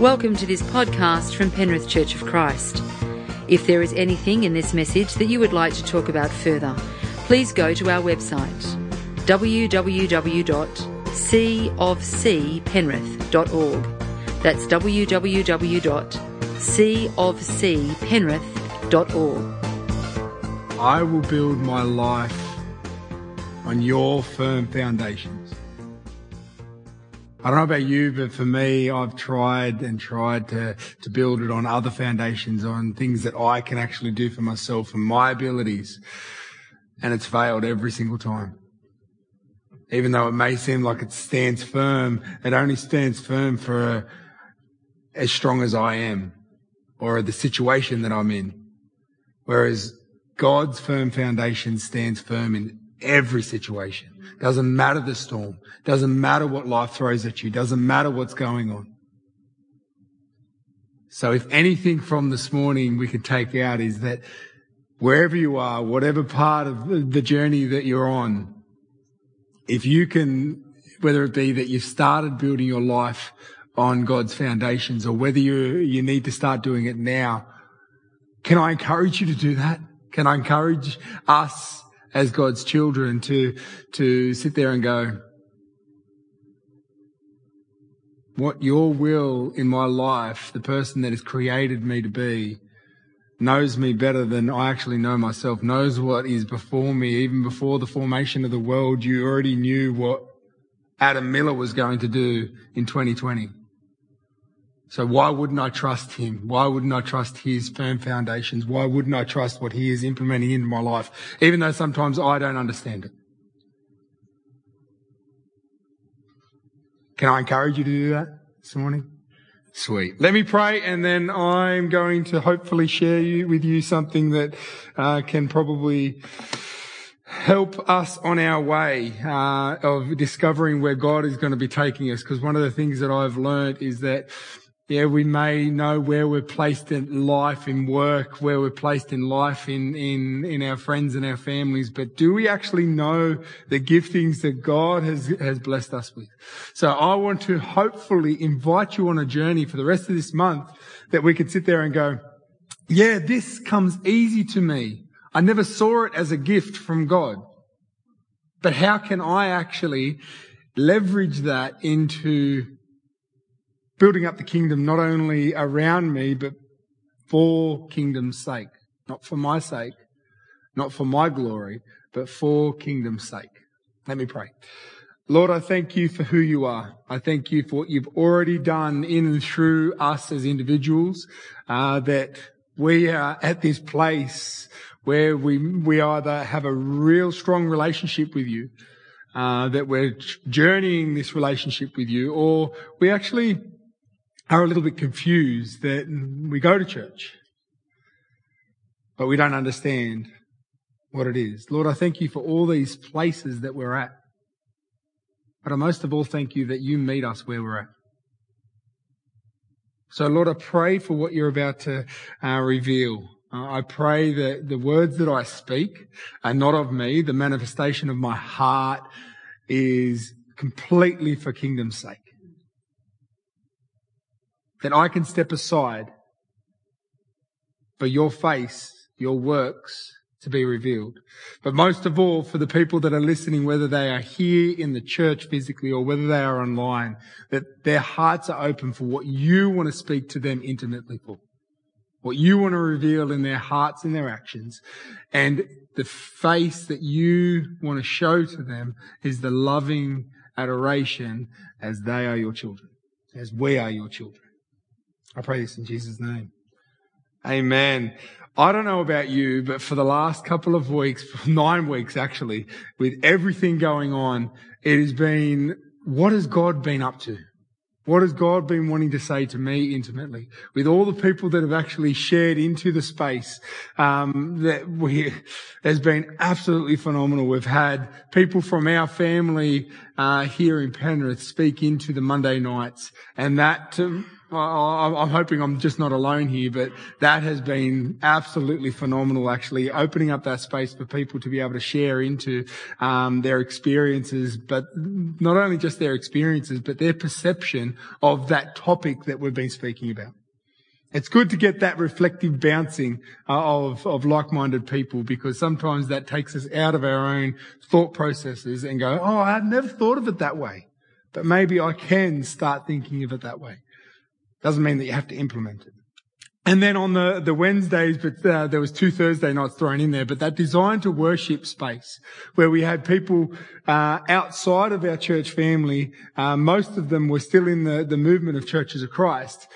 Welcome to this podcast from Penrith Church of Christ. If there is anything in this message that you would like to talk about further, please go to our website www.cofcpenrith.org. That's www.cofcpenrith.org. I will build my life on your firm foundations. I don't know about you, but for me, I've tried and tried to, to build it on other foundations, on things that I can actually do for myself and my abilities. And it's failed every single time. Even though it may seem like it stands firm, it only stands firm for as strong as I am or the situation that I'm in. Whereas God's firm foundation stands firm in every situation. Doesn't matter the storm. Doesn't matter what life throws at you. Doesn't matter what's going on. So if anything from this morning we could take out is that wherever you are, whatever part of the journey that you're on, if you can, whether it be that you've started building your life on God's foundations or whether you, you need to start doing it now, can I encourage you to do that? Can I encourage us as God's children to, to sit there and go, what your will in my life, the person that has created me to be, knows me better than I actually know myself, knows what is before me. Even before the formation of the world, you already knew what Adam Miller was going to do in 2020. So why wouldn't I trust him? Why wouldn't I trust his firm foundations? Why wouldn't I trust what he is implementing into my life, even though sometimes I don't understand it? Can I encourage you to do that this morning? Sweet. Let me pray and then I'm going to hopefully share you, with you something that uh, can probably help us on our way uh, of discovering where God is going to be taking us. Because one of the things that I've learned is that yeah, we may know where we're placed in life, in work, where we're placed in life, in, in, in our friends and our families, but do we actually know the giftings that God has, has blessed us with? So I want to hopefully invite you on a journey for the rest of this month that we can sit there and go, yeah, this comes easy to me. I never saw it as a gift from God. But how can I actually leverage that into building up the kingdom not only around me, but for kingdom's sake. Not for my sake, not for my glory, but for kingdom's sake. Let me pray. Lord, I thank you for who you are. I thank you for what you've already done in and through us as individuals, uh, that we are at this place where we, we either have a real strong relationship with you, uh, that we're journeying this relationship with you, or we actually are a little bit confused that we go to church, but we don't understand what it is. Lord, I thank you for all these places that we're at. But I most of all thank you that you meet us where we're at. So Lord, I pray for what you're about to uh, reveal. Uh, I pray that the words that I speak are not of me. The manifestation of my heart is completely for kingdom's sake that I can step aside for your face, your works to be revealed. But most of all, for the people that are listening, whether they are here in the church physically or whether they are online, that their hearts are open for what you want to speak to them intimately for. What you want to reveal in their hearts and their actions. And the face that you want to show to them is the loving adoration as they are your children, as we are your children. I pray this in Jesus' name. Amen. I don't know about you, but for the last couple of weeks, nine weeks actually, with everything going on, it has been, what has God been up to? What has God been wanting to say to me intimately? With all the people that have actually shared into the space, um, that we has been absolutely phenomenal. We've had people from our family uh, here in Penrith speak into the Monday nights, and that to, I'm hoping I'm just not alone here, but that has been absolutely phenomenal. Actually, opening up that space for people to be able to share into um, their experiences, but not only just their experiences, but their perception of that topic that we've been speaking about. It's good to get that reflective bouncing uh, of, of like-minded people because sometimes that takes us out of our own thought processes and go, oh, I've never thought of it that way. But maybe I can start thinking of it that way. Doesn't mean that you have to implement it. And then on the, the Wednesdays, but uh, there was two Thursday nights thrown in there, but that design to worship space where we had people uh, outside of our church family. Uh, most of them were still in the, the movement of churches of Christ,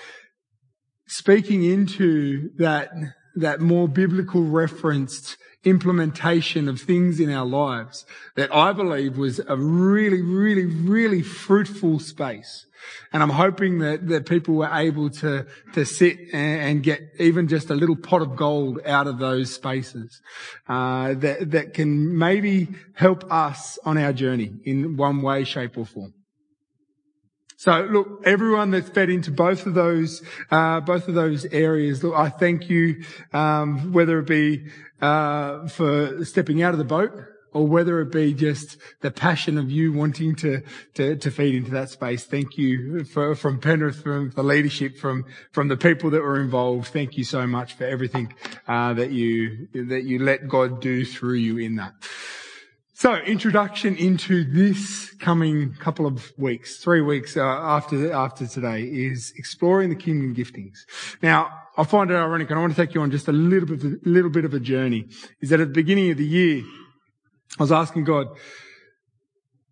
speaking into that that more biblical referenced implementation of things in our lives that I believe was a really, really, really fruitful space. And I'm hoping that, that people were able to, to sit and, and get even just a little pot of gold out of those spaces, uh, that, that can maybe help us on our journey in one way, shape or form. So look, everyone that's fed into both of those, uh, both of those areas, look, I thank you, um, whether it be, uh, for stepping out of the boat or whether it be just the passion of you wanting to, to, to feed into that space. Thank you for, from Penrith, from the leadership, from, from the people that were involved. Thank you so much for everything, uh, that you, that you let God do through you in that. So, introduction into this coming couple of weeks, three weeks uh, after after today, is exploring the kingdom giftings. Now, I find it ironic, and I want to take you on just a little bit, a little bit of a journey. Is that at the beginning of the year, I was asking God,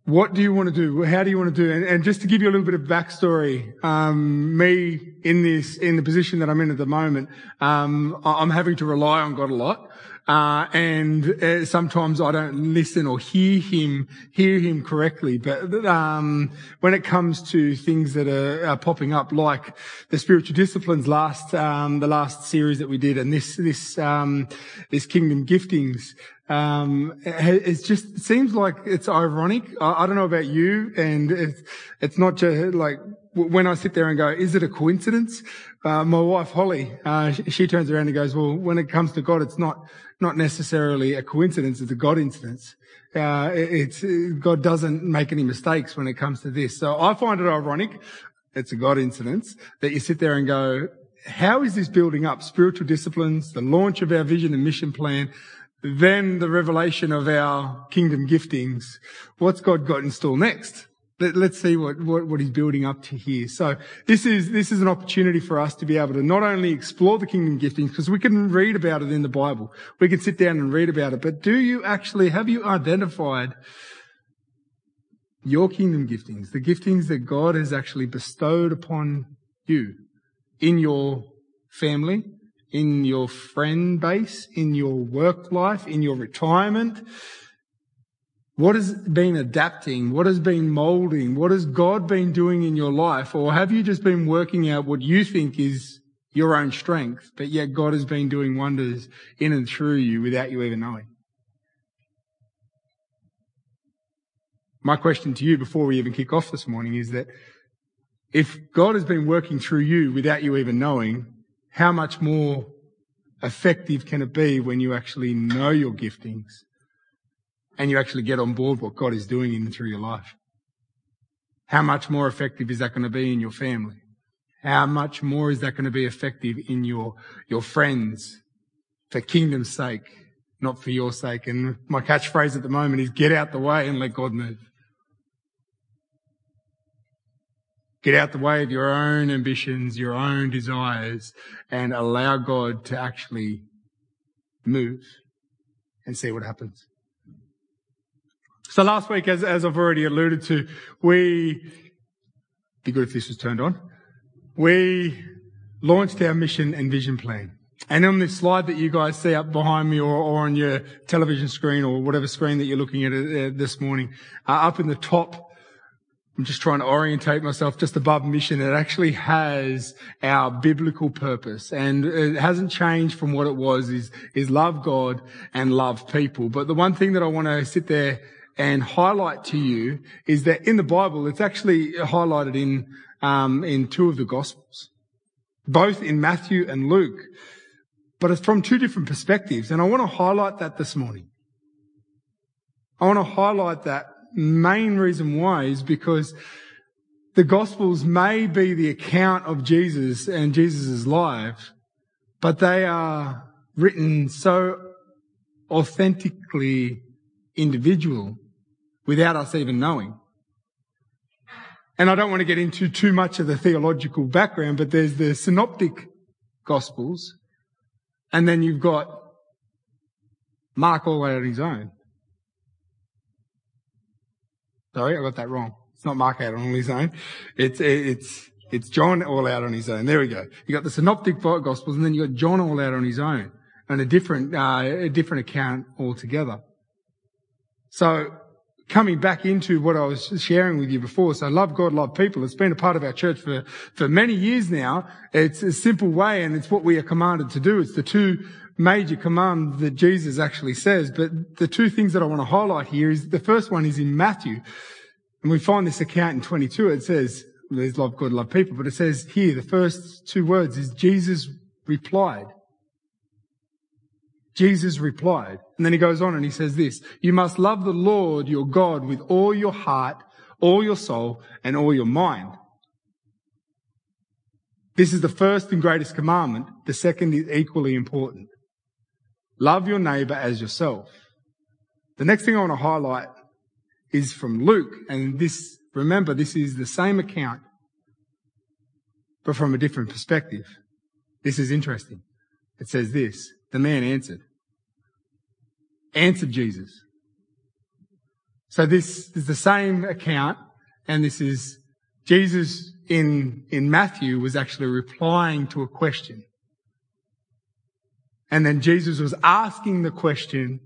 what do you want to do? How do you want to do? And, and just to give you a little bit of backstory, um, me in this, in the position that I'm in at the moment, um, I'm having to rely on God a lot. Uh, and uh, sometimes I don't listen or hear him, hear him correctly. But, um, when it comes to things that are, are, popping up, like the spiritual disciplines last, um, the last series that we did and this, this, um, this kingdom giftings, um, it, just it seems like it's ironic. I, I, don't know about you, and it's, it's not just like when I sit there and go, is it a coincidence? Uh, my wife Holly, uh, she, she, turns around and goes, well, when it comes to God, it's not not necessarily a coincidence; it's a God incidence. Uh, it's God doesn't make any mistakes when it comes to this. So I find it ironic. It's a God incidence that you sit there and go, how is this building up? Spiritual disciplines, the launch of our vision and mission plan, then the revelation of our kingdom giftings. What's God got in store next? Let, us see what, what, what he's building up to here. So this is, this is an opportunity for us to be able to not only explore the kingdom giftings, because we can read about it in the Bible. We can sit down and read about it, but do you actually, have you identified your kingdom giftings, the giftings that God has actually bestowed upon you in your family, in your friend base, in your work life, in your retirement, what has been adapting? What has been molding? What has God been doing in your life? Or have you just been working out what you think is your own strength, but yet God has been doing wonders in and through you without you even knowing? My question to you before we even kick off this morning is that if God has been working through you without you even knowing, how much more effective can it be when you actually know your giftings and you actually get on board what God is doing in through your life. How much more effective is that going to be in your family? How much more is that going to be effective in your, your friends for kingdom's sake, not for your sake? And my catchphrase at the moment is get out the way and let God move. Get out the way of your own ambitions, your own desires, and allow God to actually move and see what happens. So last week, as, as I've already alluded to, we, be good if this was turned on, we launched our mission and vision plan. And on this slide that you guys see up behind me or, or on your television screen or whatever screen that you're looking at uh, this morning, uh, up in the top, I'm just trying to orientate myself just above mission. It actually has our biblical purpose and it hasn't changed from what it was is, is love God and love people. But the one thing that I want to sit there and highlight to you is that in the Bible, it's actually highlighted in, um, in two of the Gospels, both in Matthew and Luke, but it's from two different perspectives. And I want to highlight that this morning. I want to highlight that main reason why is because the Gospels may be the account of Jesus and Jesus' life, but they are written so authentically individual without us even knowing. And I don't want to get into too much of the theological background, but there's the synoptic gospels, and then you've got Mark all on his own. Sorry, I got that wrong. It's not Mark out on his own. It's, it's, it's John all out on his own. There we go. You got the synoptic gospels and then you got John all out on his own and a different, uh, a different account altogether. So coming back into what I was sharing with you before. So love God, love people. It's been a part of our church for, for many years now. It's a simple way and it's what we are commanded to do. It's the two major command that Jesus actually says. But the two things that I want to highlight here is the first one is in Matthew. And we find this account in 22. It says, there's love God, love people. But it says here, the first two words is Jesus replied. Jesus replied. And then he goes on and he says this, you must love the Lord your God with all your heart, all your soul, and all your mind. This is the first and greatest commandment. The second is equally important. Love your neighbor as yourself. The next thing I want to highlight is from Luke. And this, remember, this is the same account, but from a different perspective. This is interesting. It says this, the man answered, answered Jesus. So this is the same account, and this is Jesus in, in Matthew was actually replying to a question. And then Jesus was asking the question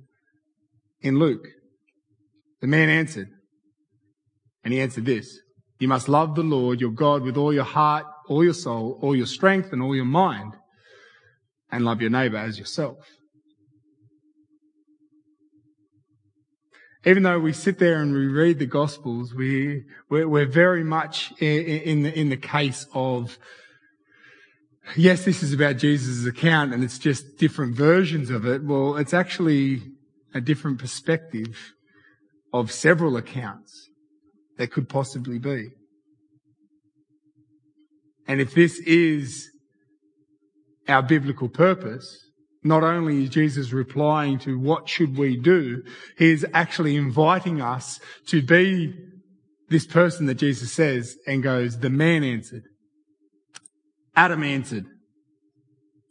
in Luke. The man answered, and he answered this, you must love the Lord your God with all your heart, all your soul, all your strength, and all your mind, and love your neighbor as yourself. even though we sit there and we read the Gospels, we we're, we're very much in, in, the in the case of yes, this is about Jesus' account and it's just different versions of it. Well, it's actually a different perspective of several accounts that could possibly be. And if this is our biblical purpose, not only is Jesus replying to what should we do, he is actually inviting us to be this person that Jesus says and goes, the man answered, Adam answered,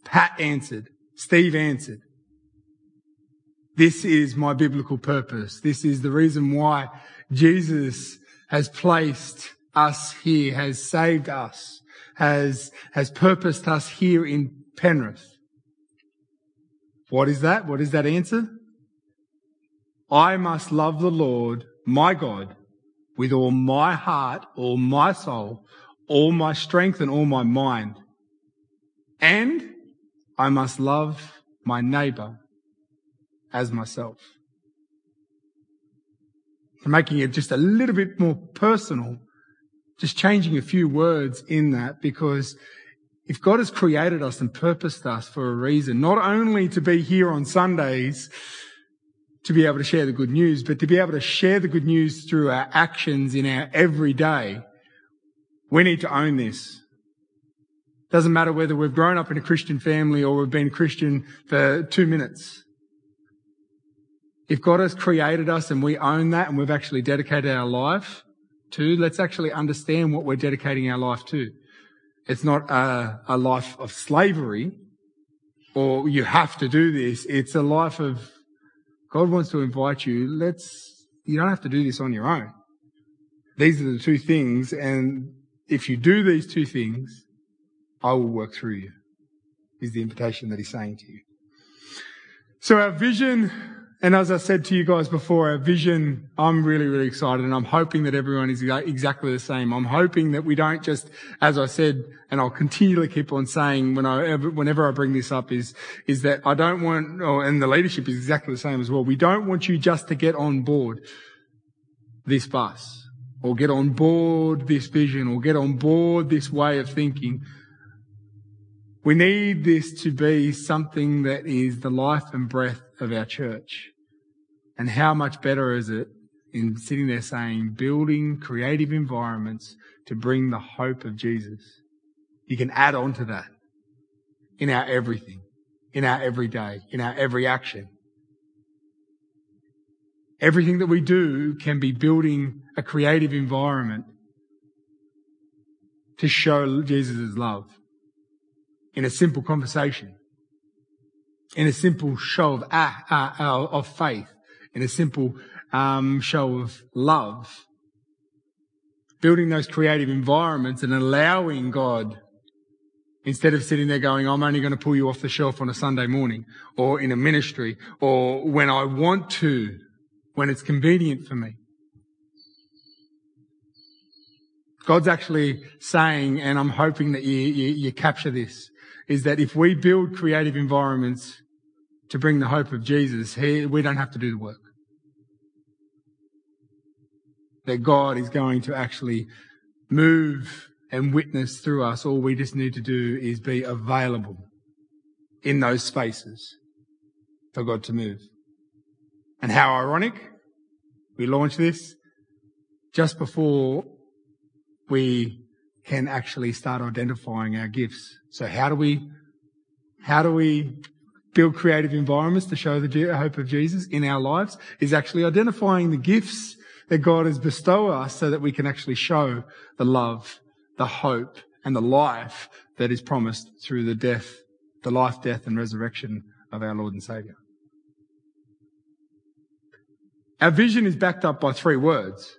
Pat answered, Steve answered. This is my biblical purpose. This is the reason why Jesus has placed us here, has saved us, has, has purposed us here in Penrith. What is that? What is that answer? I must love the Lord, my God, with all my heart, all my soul, all my strength and all my mind. And I must love my neighbor as myself. making it just a little bit more personal, just changing a few words in that because if God has created us and purposed us for a reason, not only to be here on Sundays to be able to share the good news, but to be able to share the good news through our actions in our everyday, we need to own this. Doesn't matter whether we've grown up in a Christian family or we've been Christian for two minutes. If God has created us and we own that and we've actually dedicated our life to, let's actually understand what we're dedicating our life to. It's not a, a life of slavery or you have to do this. It's a life of God wants to invite you. Let's, you don't have to do this on your own. These are the two things. And if you do these two things, I will work through you is the invitation that he's saying to you. So our vision and as I said to you guys before, our vision, I'm really, really excited and I'm hoping that everyone is exactly the same. I'm hoping that we don't just, as I said, and I'll continually keep on saying when I, whenever I bring this up is, is that I don't want, oh, and the leadership is exactly the same as well. We don't want you just to get on board. this bus or get on board this vision or get on board this way of thinking. We need this to be something that is the life and breath of our church. And how much better is it in sitting there saying, building creative environments to bring the hope of Jesus? You can add on to that in our everything, in our everyday, in our every action. Everything that we do can be building a creative environment to show Jesus' love in a simple conversation, in a simple show of, uh, uh, of faith, in a simple um, show of love. Building those creative environments and allowing God, instead of sitting there going, I'm only going to pull you off the shelf on a Sunday morning or in a ministry or when I want to, when it's convenient for me. God's actually saying, and I'm hoping that you, you, you, capture this, is that if we build creative environments to bring the hope of Jesus, he, we don't have to do the work. That God is going to actually move and witness through us. All we just need to do is be available in those spaces for God to move. And how ironic, we launch this just before we can actually start identifying our gifts. So how do we, how do we build creative environments to show the hope of Jesus in our lives? Is actually identifying the gifts that God has bestowed us so that we can actually show the love, the hope, and the life that is promised through the death, the life, death, and resurrection of our Lord and Savior. Our vision is backed up by three words.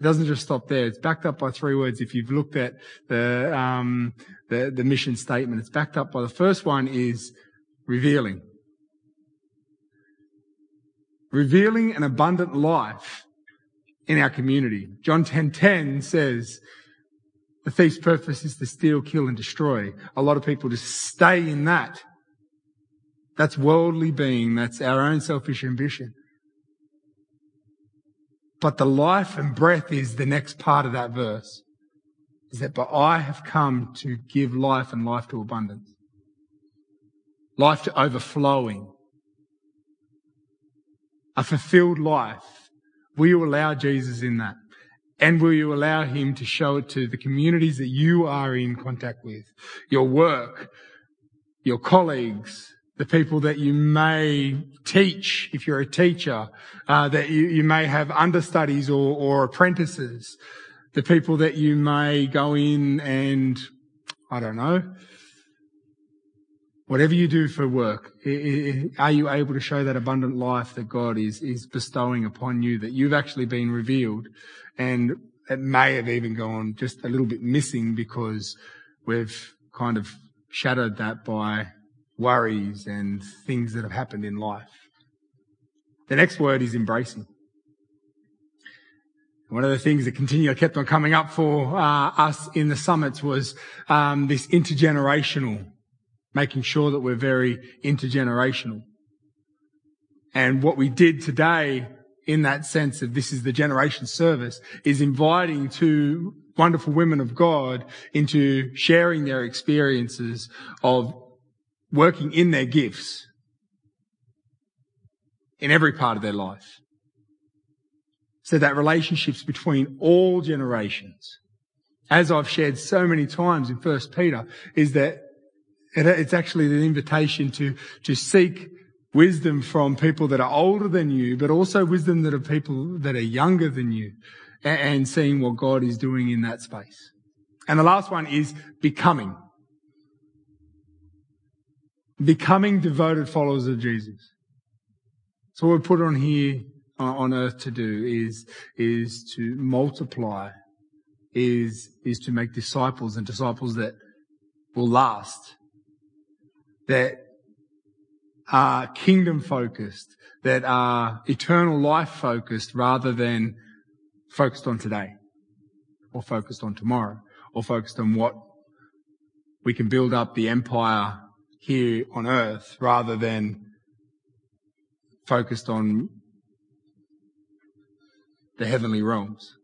It doesn't just stop there. It's backed up by three words. If you've looked at the, um, the, the mission statement, it's backed up by the first one is revealing. Revealing an abundant life in our community. John 10:10 10, 10 says, the thief's purpose is to steal, kill, and destroy. A lot of people just stay in that. That's worldly being. That's our own selfish ambition. But the life and breath is the next part of that verse. Is that, but I have come to give life and life to abundance. Life to overflowing. A fulfilled life. Will you allow Jesus in that? And will you allow him to show it to the communities that you are in contact with? Your work, your colleagues, the people that you may teach, if you're a teacher, uh, that you, you, may have understudies or, or apprentices, the people that you may go in and, I don't know, whatever you do for work, are you able to show that abundant life that God is, is bestowing upon you, that you've actually been revealed? And it may have even gone just a little bit missing because we've kind of shadowed that by worries and things that have happened in life. The next word is embracing. One of the things that continually kept on coming up for uh, us in the summits was um, this intergenerational, making sure that we're very intergenerational. And what we did today in that sense of this is the generation service is inviting two wonderful women of God into sharing their experiences of working in their gifts in every part of their life. So that relationships between all generations, as I've shared so many times in First Peter, is that it's actually an invitation to, to seek wisdom from people that are older than you, but also wisdom that are people that are younger than you and, and seeing what God is doing in that space. And the last one is becoming becoming devoted followers of Jesus. So what we're put on here uh, on earth to do is, is to multiply, is, is to make disciples and disciples that will last, that are kingdom focused, that are eternal life focused rather than focused on today or focused on tomorrow or focused on what we can build up the empire here on earth rather than focused on the heavenly realms.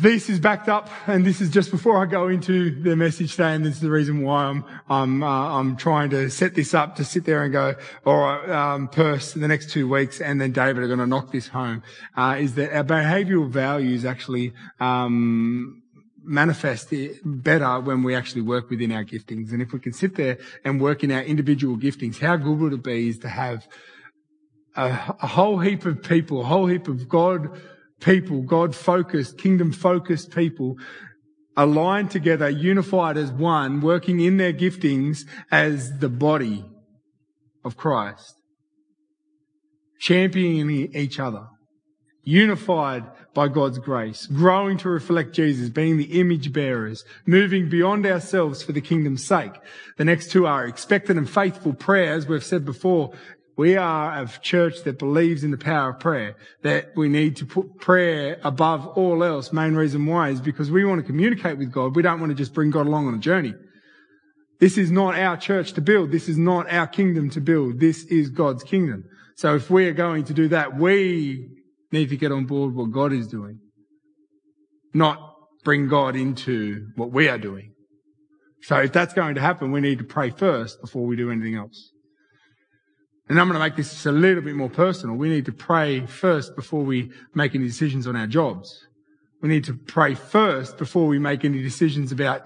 This is backed up, and this is just before I go into the message today, and this is the reason why I'm I'm uh, I'm trying to set this up to sit there and go, all right, um, Perth, the next two weeks, and then David are going to knock this home. Uh, is that our behavioural values actually um, manifest better when we actually work within our giftings, and if we can sit there and work in our individual giftings, how good would it be is to have a, a whole heap of people, a whole heap of God people, God focused, kingdom focused people aligned together, unified as one, working in their giftings as the body of Christ, championing each other, unified by God's grace, growing to reflect Jesus, being the image bearers, moving beyond ourselves for the kingdom's sake. The next two are expectant and faithful prayer, as we've said before, we are a church that believes in the power of prayer, that we need to put prayer above all else. Main reason why is because we want to communicate with God. We don't want to just bring God along on a journey. This is not our church to build. This is not our kingdom to build. This is God's kingdom. So if we are going to do that, we need to get on board what God is doing, not bring God into what we are doing. So if that's going to happen, we need to pray first before we do anything else. And I'm going to make this a little bit more personal. We need to pray first before we make any decisions on our jobs. We need to pray first before we make any decisions about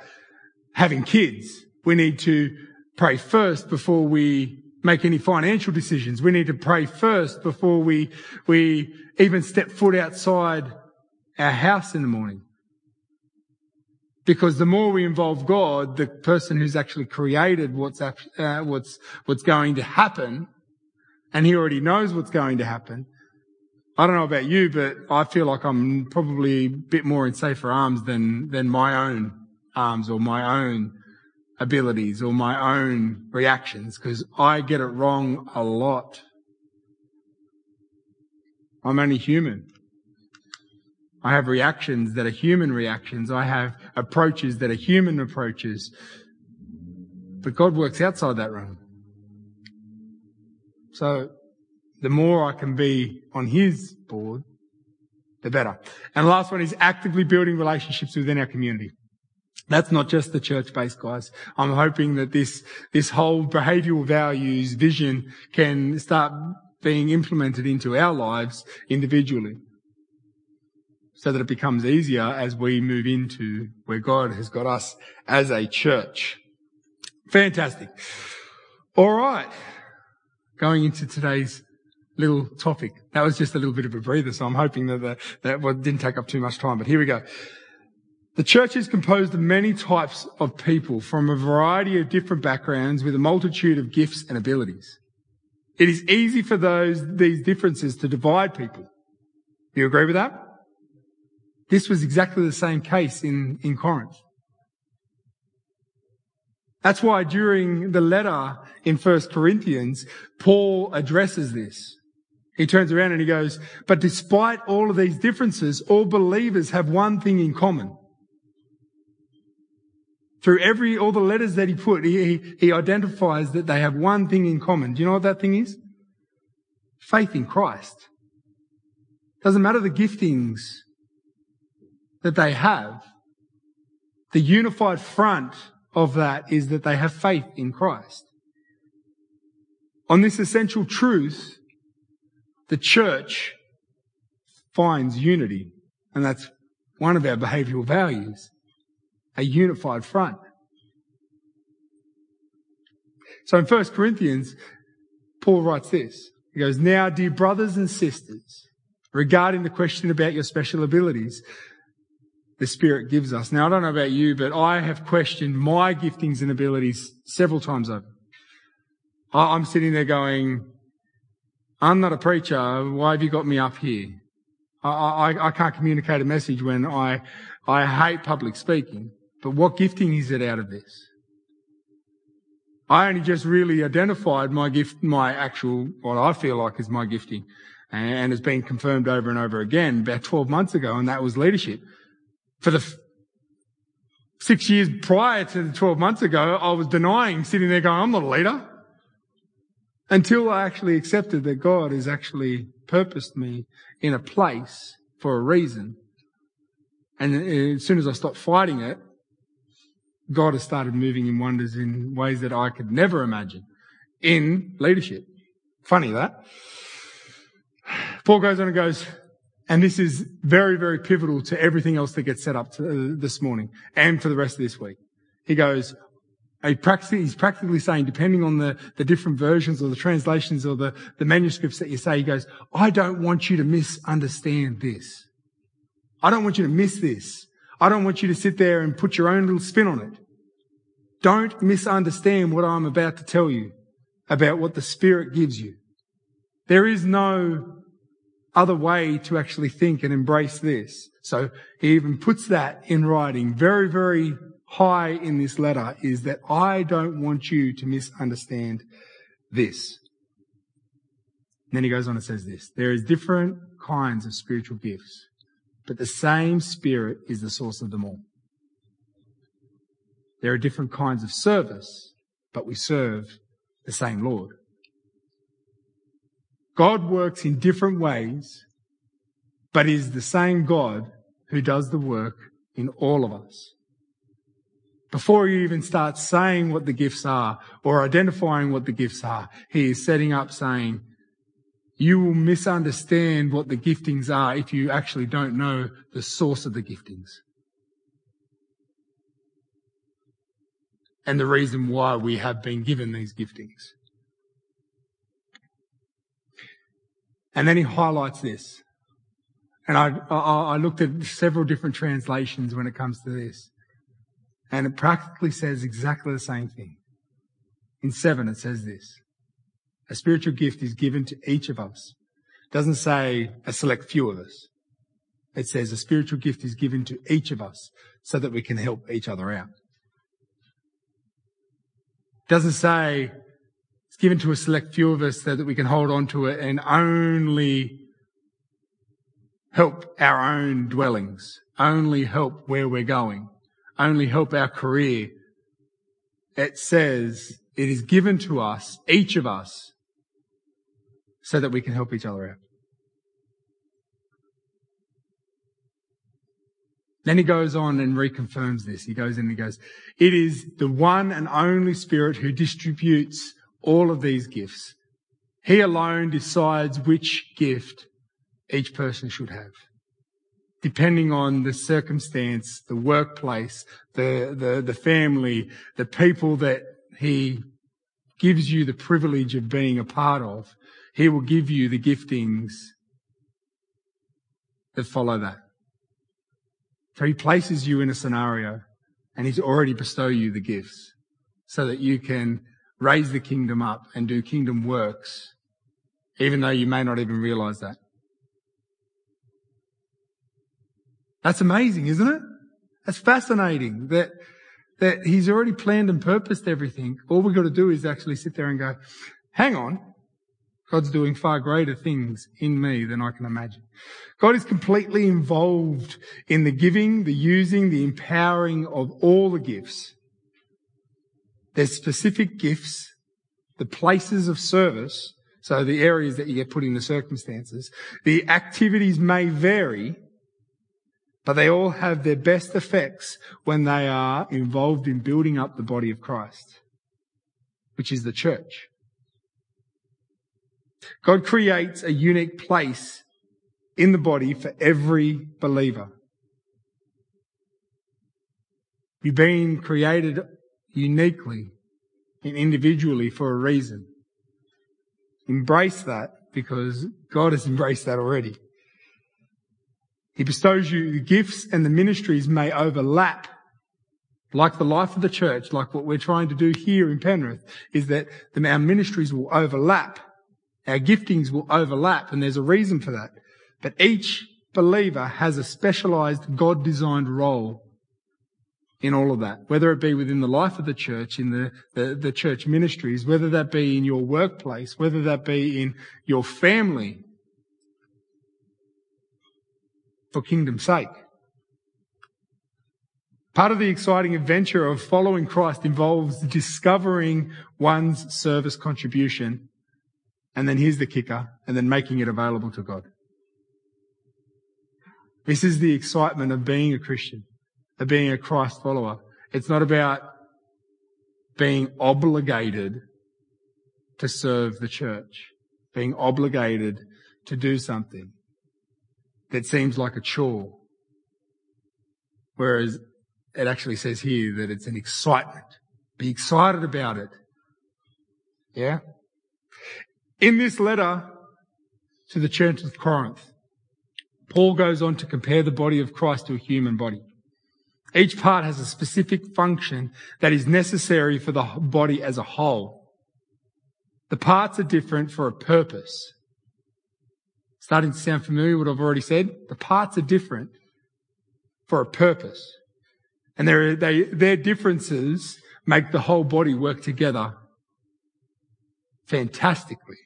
having kids. We need to pray first before we make any financial decisions. We need to pray first before we, we even step foot outside our house in the morning. Because the more we involve God, the person who's actually created what's, uh, what's, what's going to happen, and he already knows what's going to happen. I don't know about you, but I feel like I'm probably a bit more in safer arms than, than my own arms or my own abilities or my own reactions because I get it wrong a lot. I'm only human. I have reactions that are human reactions. I have approaches that are human approaches. But God works outside that realm. So the more I can be on his board, the better. And the last one is actively building relationships within our community. That's not just the church based guys. I'm hoping that this, this whole behavioral values vision can start being implemented into our lives individually so that it becomes easier as we move into where God has got us as a church. Fantastic. All right going into today's little topic. That was just a little bit of a breather, so I'm hoping that the, that didn't take up too much time. But here we go. The church is composed of many types of people from a variety of different backgrounds with a multitude of gifts and abilities. It is easy for those, these differences to divide people. Do you agree with that? This was exactly the same case in, in Corinth. That's why during the letter in First Corinthians, Paul addresses this. He turns around and he goes, but despite all of these differences, all believers have one thing in common. Through every, all the letters that he put, he, he identifies that they have one thing in common. Do you know what that thing is? Faith in Christ. Doesn't matter the giftings that they have. The unified front of that is that they have faith in Christ. On this essential truth, the church finds unity. And that's one of our behavioral values. A unified front. So in 1 Corinthians, Paul writes this. He goes, Now, dear brothers and sisters, regarding the question about your special abilities, the Spirit gives us. Now, I don't know about you, but I have questioned my giftings and abilities several times over. I'm sitting there going, I'm not a preacher. Why have you got me up here? I, I, I can't communicate a message when I, I hate public speaking. But what gifting is it out of this? I only just really identified my gift, my actual, what I feel like is my gifting, and it's been confirmed over and over again about 12 months ago, and that was leadership for the f- six years prior to the 12 months ago, I was denying, sitting there going, I'm not a leader. until I actually accepted that God has actually purposed me in a place for a reason. And uh, as soon as I stopped fighting it, God has started moving in wonders in ways that I could never imagine in leadership. Funny that. Paul goes on and goes, and this is very, very pivotal to everything else that gets set up to, uh, this morning and for the rest of this week. He goes, he practically, he's practically saying, depending on the, the different versions or the translations or the, the manuscripts that you say, he goes, I don't want you to misunderstand this. I don't want you to miss this. I don't want you to sit there and put your own little spin on it. Don't misunderstand what I'm about to tell you about what the Spirit gives you. There is no other way to actually think and embrace this. So he even puts that in writing very, very high in this letter is that I don't want you to misunderstand this. And then he goes on and says this. There is different kinds of spiritual gifts, but the same spirit is the source of them all. There are different kinds of service, but we serve the same Lord. God works in different ways, but is the same God who does the work in all of us before you even start saying what the gifts are or identifying what the gifts are, he is setting up saying, you will misunderstand what the giftings are if you actually don't know the source of the giftings. And the reason why we have been given these giftings. And then he highlights this. And I, I, I looked at several different translations when it comes to this. And it practically says exactly the same thing. In seven, it says this. A spiritual gift is given to each of us. It doesn't say a select few of us. It says a spiritual gift is given to each of us so that we can help each other out. It doesn't say it's given to a select few of us so that we can hold on to it and only help our own dwellings, only help where we're going only help our career. It says it is given to us, each of us, so that we can help each other out. Then he goes on and reconfirms this. He goes in and he goes, it is the one and only Spirit who distributes all of these gifts. He alone decides which gift each person should have depending on the circumstance, the workplace, the, the, the family, the people that he gives you the privilege of being a part of. He will give you the giftings that follow that. So he places you in a scenario and he's already bestow you the gifts so that you can raise the kingdom up and do kingdom works, even though you may not even realize that. That's amazing, isn't it? That's fascinating that, that he's already planned and purposed everything. All we've got to do is actually sit there and go, hang on. God's doing far greater things in me than I can imagine. God is completely involved in the giving, the using, the empowering of all the gifts. There's specific gifts, the places of service, so the areas that you get put in the circumstances. The activities may vary, but they all have their best effects when they are involved in building up the body of Christ, which is the church. God creates a unique place in the body for every believer. You've been created uniquely and individually for a reason. Embrace that because God has embraced that already. He bestows you the gifts and the ministries may overlap. Like the life of the church, like what we're trying to do here in Penrith, is that our ministries will overlap. Our giftings will overlap, and there's a reason for that. But each believer has a specialized God designed role in all of that, whether it be within the life of the church, in the, the, the, church ministries, whether that be in your workplace, whether that be in your family, for kingdom's sake. Part of the exciting adventure of following Christ involves discovering one's service contribution And then here's the kicker, and then making it available to God. This is the excitement of being a Christian, of being a Christ follower. It's not about being obligated to serve the church, being obligated to do something that seems like a chore. Whereas it actually says here that it's an excitement. Be excited about it. Yeah? In this letter to the church of Corinth, Paul goes on to compare the body of Christ to a human body. Each part has a specific function that is necessary for the body as a whole. The parts are different for a purpose. Starting to sound familiar what I've already said? The parts are different for a purpose. And they, their differences make the whole body work together fantastically.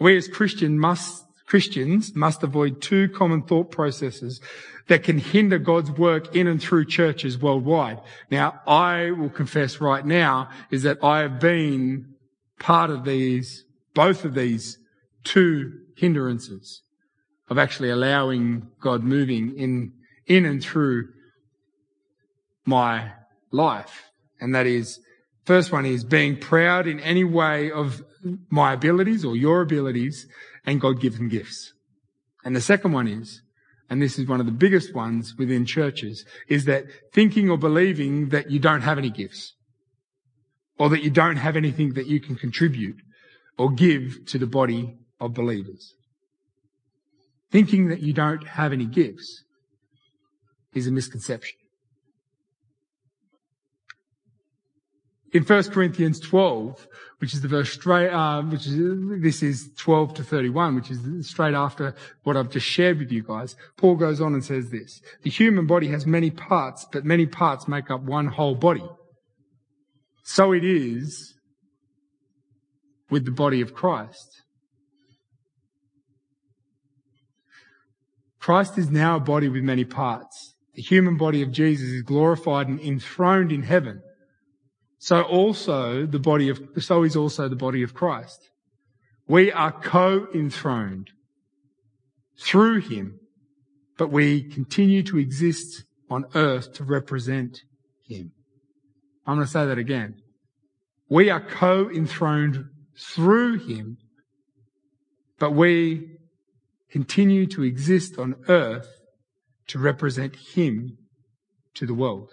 We as Christian must, Christians must avoid two common thought processes that can hinder God's work in and through churches worldwide. Now, I will confess right now is that I have been part of these, both of these two hindrances of actually allowing God moving in, in and through my life. And that is, first one is being proud in any way of my abilities or your abilities and God given gifts. And the second one is and this is one of the biggest ones within churches, is that thinking or believing that you don't have any gifts or that you don't have anything that you can contribute or give to the body of believers. Thinking that you don't have any gifts is a misconception. In 1 Corinthians 12, which is the verse straight, uh, which is, this is 12 to 31, which is straight after what I've just shared with you guys. Paul goes on and says this, the human body has many parts, but many parts make up one whole body. So it is with the body of Christ. Christ is now a body with many parts. The human body of Jesus is glorified and enthroned in heaven. So also the body of, so is also the body of Christ. We are co-enthroned through him, but we continue to exist on earth to represent him. I'm going to say that again. We are co-enthroned through him, but we continue to exist on earth to represent him to the world.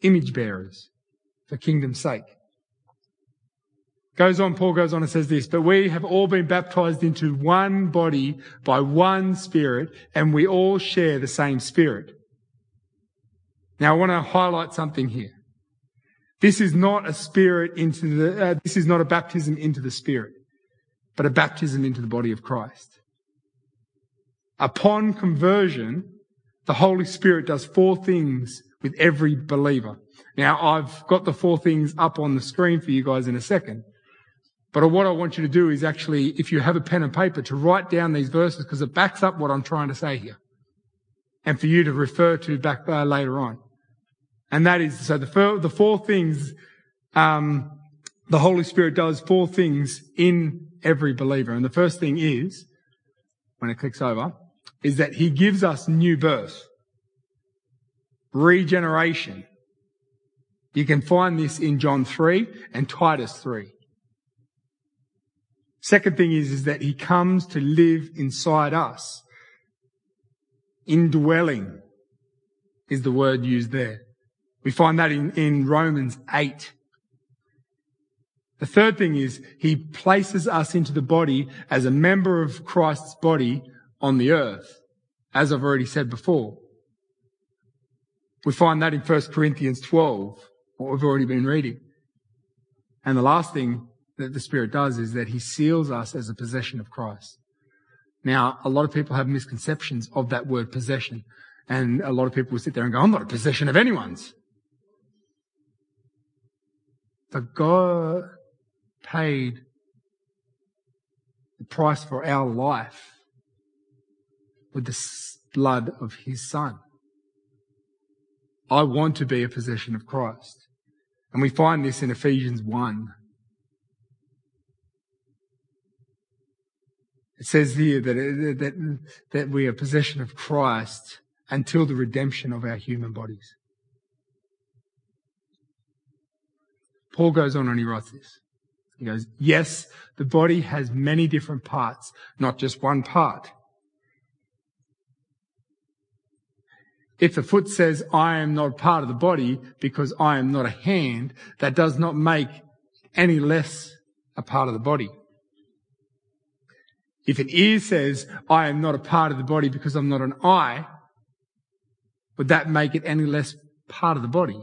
Image bearers for kingdom's sake. Goes on, Paul goes on and says this, but we have all been baptized into one body by one spirit and we all share the same spirit. Now I want to highlight something here. This is not a spirit into the, uh, this is not a baptism into the spirit, but a baptism into the body of Christ. Upon conversion, the Holy Spirit does four things with every believer. Now, I've got the four things up on the screen for you guys in a second. But what I want you to do is actually, if you have a pen and paper, to write down these verses because it backs up what I'm trying to say here. And for you to refer to back uh, later on. And that is, so the, four, the four things, um, the Holy Spirit does four things in every believer. And the first thing is, when it clicks over, is that He gives us new birth, regeneration, you can find this in John 3 and Titus 3. Second thing is, is that he comes to live inside us. Indwelling is the word used there. We find that in, in Romans 8. The third thing is he places us into the body as a member of Christ's body on the earth, as I've already said before. We find that in 1 Corinthians 12 what we've already been reading. And the last thing that the Spirit does is that He seals us as a possession of Christ. Now, a lot of people have misconceptions of that word possession. And a lot of people will sit there and go, I'm not a possession of anyone's. But God paid the price for our life with the blood of His Son. I want to be a possession of Christ. And we find this in Ephesians 1. It says here that, that, that we are possession of Christ until the redemption of our human bodies. Paul goes on and he writes this. He goes, yes, the body has many different parts, not just one part. If the foot says, I am not part of the body because I am not a hand, that does not make any less a part of the body. If an ear says, I am not a part of the body because I'm not an eye, would that make it any less part of the body?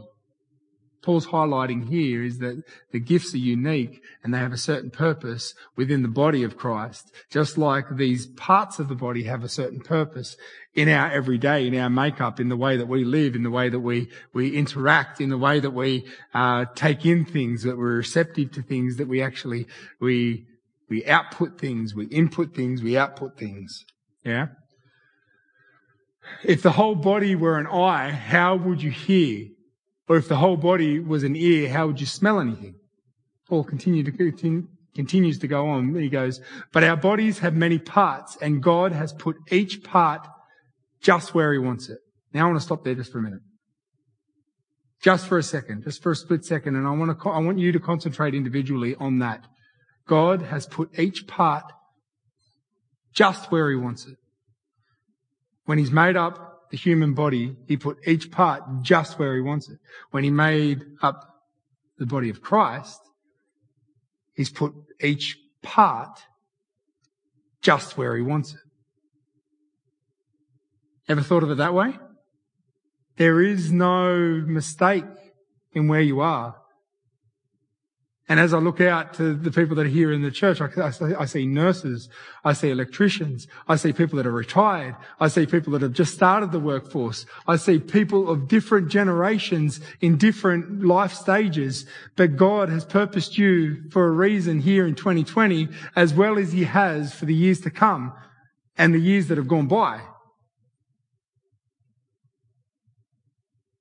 Paul's highlighting here is that the gifts are unique and they have a certain purpose within the body of Christ, just like these parts of the body have a certain purpose in our everyday, in our makeup, in the way that we live, in the way that we, we interact, in the way that we uh, take in things, that we're receptive to things, that we actually, we, we output things, we input things, we output things. Yeah? If the whole body were an eye, how would you hear? Or if the whole body was an ear, how would you smell anything? Paul continue to, continue, continues to go on. He goes, but our bodies have many parts and God has put each part just where he wants it. Now I want to stop there just for a minute. Just for a second, just for a split second. And I want to, I want you to concentrate individually on that. God has put each part just where he wants it. When he's made up the human body, he put each part just where he wants it. When he made up the body of Christ, he's put each part just where he wants it. Ever thought of it that way? There is no mistake in where you are. And as I look out to the people that are here in the church, I, I, I, see nurses, I see electricians, I see people that are retired, I see people that have just started the workforce, I see people of different generations in different life stages, but God has purposed you for a reason here in 2020 as well as He has for the years to come and the years that have gone by.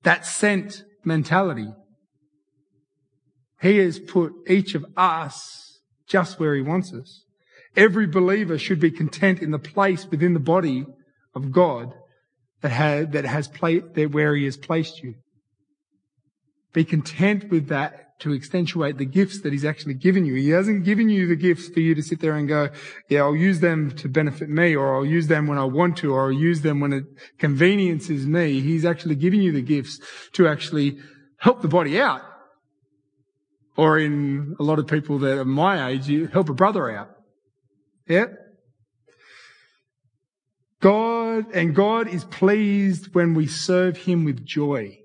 That sent mentality he has put each of us just where He wants us. Every believer should be content in the place within the body of God that has, that has where He has placed you. Be content with that to accentuate the gifts that He's actually given you. He hasn't given you the gifts for you to sit there and go, yeah, I'll use them to benefit me, or I'll use them when I want to, or I'll use them when it conveniences me. He's actually giving you the gifts to actually help the body out. Or in a lot of people that are my age, you help a brother out. Yeah? God, and God is pleased when we serve Him with joy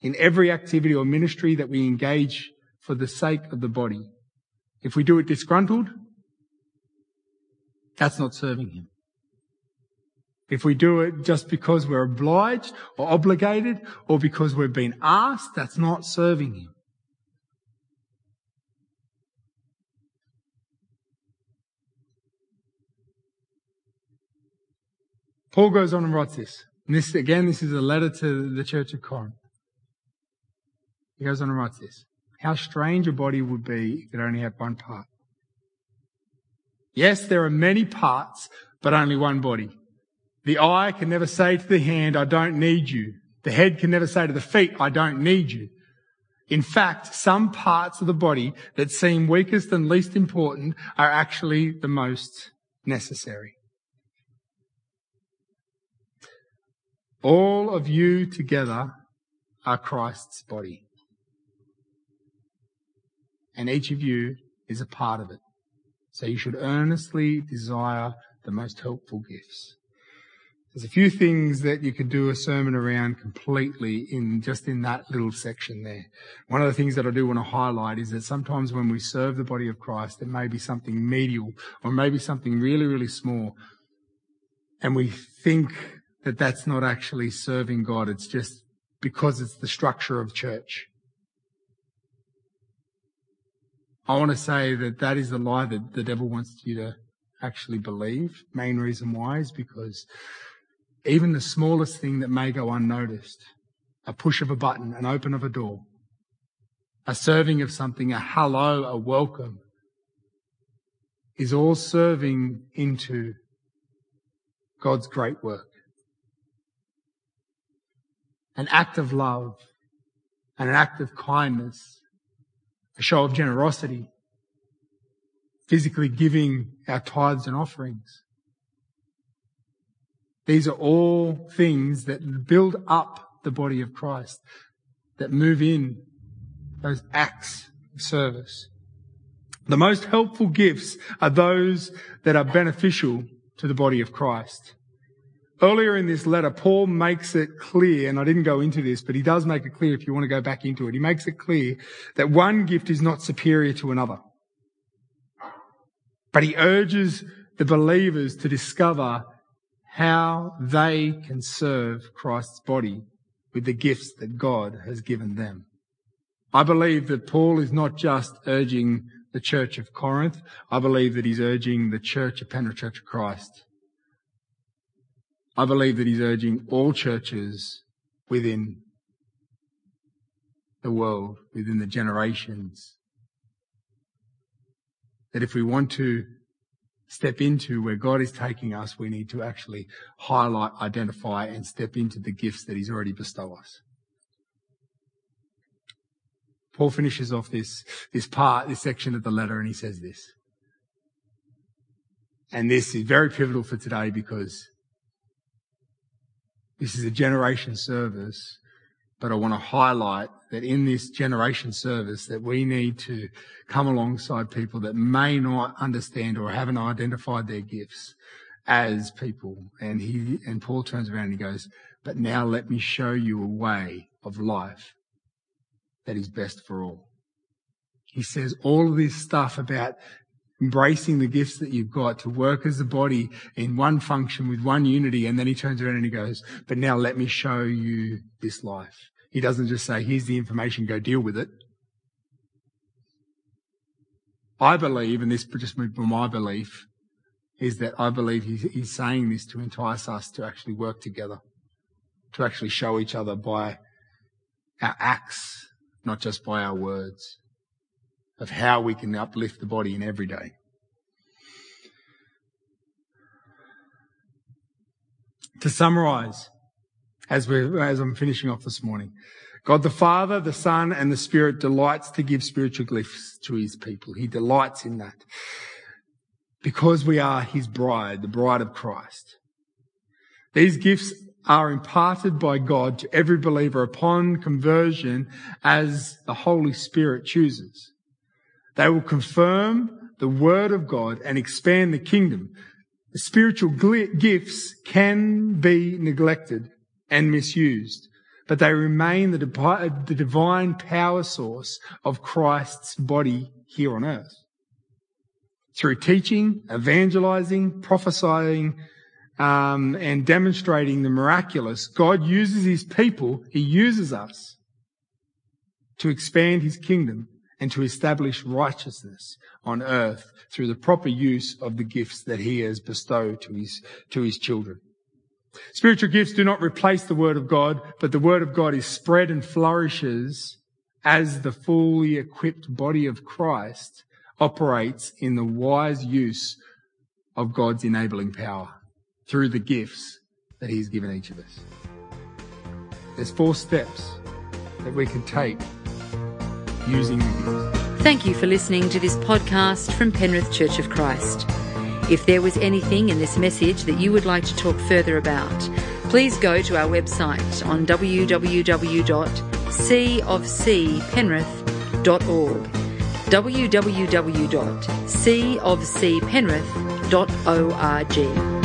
in every activity or ministry that we engage for the sake of the body. If we do it disgruntled, that's not serving Him. If we do it just because we're obliged or obligated or because we've been asked, that's not serving Him. Paul goes on and writes this. And this, again, this is a letter to the church of Corinth. He goes on and writes this. How strange a body would be if it only had one part. Yes, there are many parts, but only one body. The eye can never say to the hand, I don't need you. The head can never say to the feet, I don't need you. In fact, some parts of the body that seem weakest and least important are actually the most necessary. All of you together are Christ's body. And each of you is a part of it. So you should earnestly desire the most helpful gifts. There's a few things that you could do a sermon around completely in just in that little section there. One of the things that I do want to highlight is that sometimes when we serve the body of Christ, it may be something medial or maybe something really, really small. And we think that that's not actually serving God. It's just because it's the structure of church. I want to say that that is the lie that the devil wants you to actually believe. Main reason why is because even the smallest thing that may go unnoticed, a push of a button, an open of a door, a serving of something, a hello, a welcome, is all serving into God's great work. An act of love and an act of kindness, a show of generosity, physically giving our tithes and offerings. These are all things that build up the body of Christ, that move in those acts of service. The most helpful gifts are those that are beneficial to the body of Christ. Earlier in this letter, Paul makes it clear, and I didn't go into this, but he does make it clear if you want to go back into it. He makes it clear that one gift is not superior to another. But he urges the believers to discover how they can serve Christ's body with the gifts that God has given them. I believe that Paul is not just urging the church of Corinth. I believe that he's urging the church of of Christ. I believe that he's urging all churches within the world, within the generations, that if we want to step into where God is taking us, we need to actually highlight, identify, and step into the gifts that He's already bestowed us. Paul finishes off this, this part, this section of the letter, and he says this. And this is very pivotal for today because this is a generation service, but I want to highlight that in this generation service that we need to come alongside people that may not understand or haven't identified their gifts as people. And he, and Paul turns around and he goes, but now let me show you a way of life that is best for all. He says all of this stuff about embracing the gifts that you've got to work as a body in one function with one unity. And then he turns around and he goes, but now let me show you this life. He doesn't just say, here's the information, go deal with it. I believe, and this just moved from my belief, is that I believe he's, he's saying this to entice us to actually work together, to actually show each other by our acts not just by our words, of how we can uplift the body in every day. To summarize, as, we as I'm finishing off this morning, God the Father, the Son, and the Spirit delights to give spiritual gifts to his people. He delights in that. Because we are his bride, the bride of Christ. These gifts are imparted by God to every believer upon conversion as the Holy Spirit chooses. They will confirm the word of God and expand the kingdom. The spiritual gifts can be neglected and misused, but they remain the, the divine power source of Christ's body here on earth. Through teaching, evangelizing, prophesying, um, and demonstrating the miraculous, God uses his people, he uses us to expand his kingdom and to establish righteousness on earth through the proper use of the gifts that he has bestowed to his, to his children. Spiritual gifts do not replace the word of God, but the word of God is spread and flourishes as the fully equipped body of Christ operates in the wise use of God's enabling power through the gifts that He's given each of us. There's four steps that we can take using gifts. Thank you for listening to this podcast from Penrith Church of Christ. If there was anything in this message that you would like to talk further about, please go to our website on www.cofcpenrith.org www.cofcpenrith.org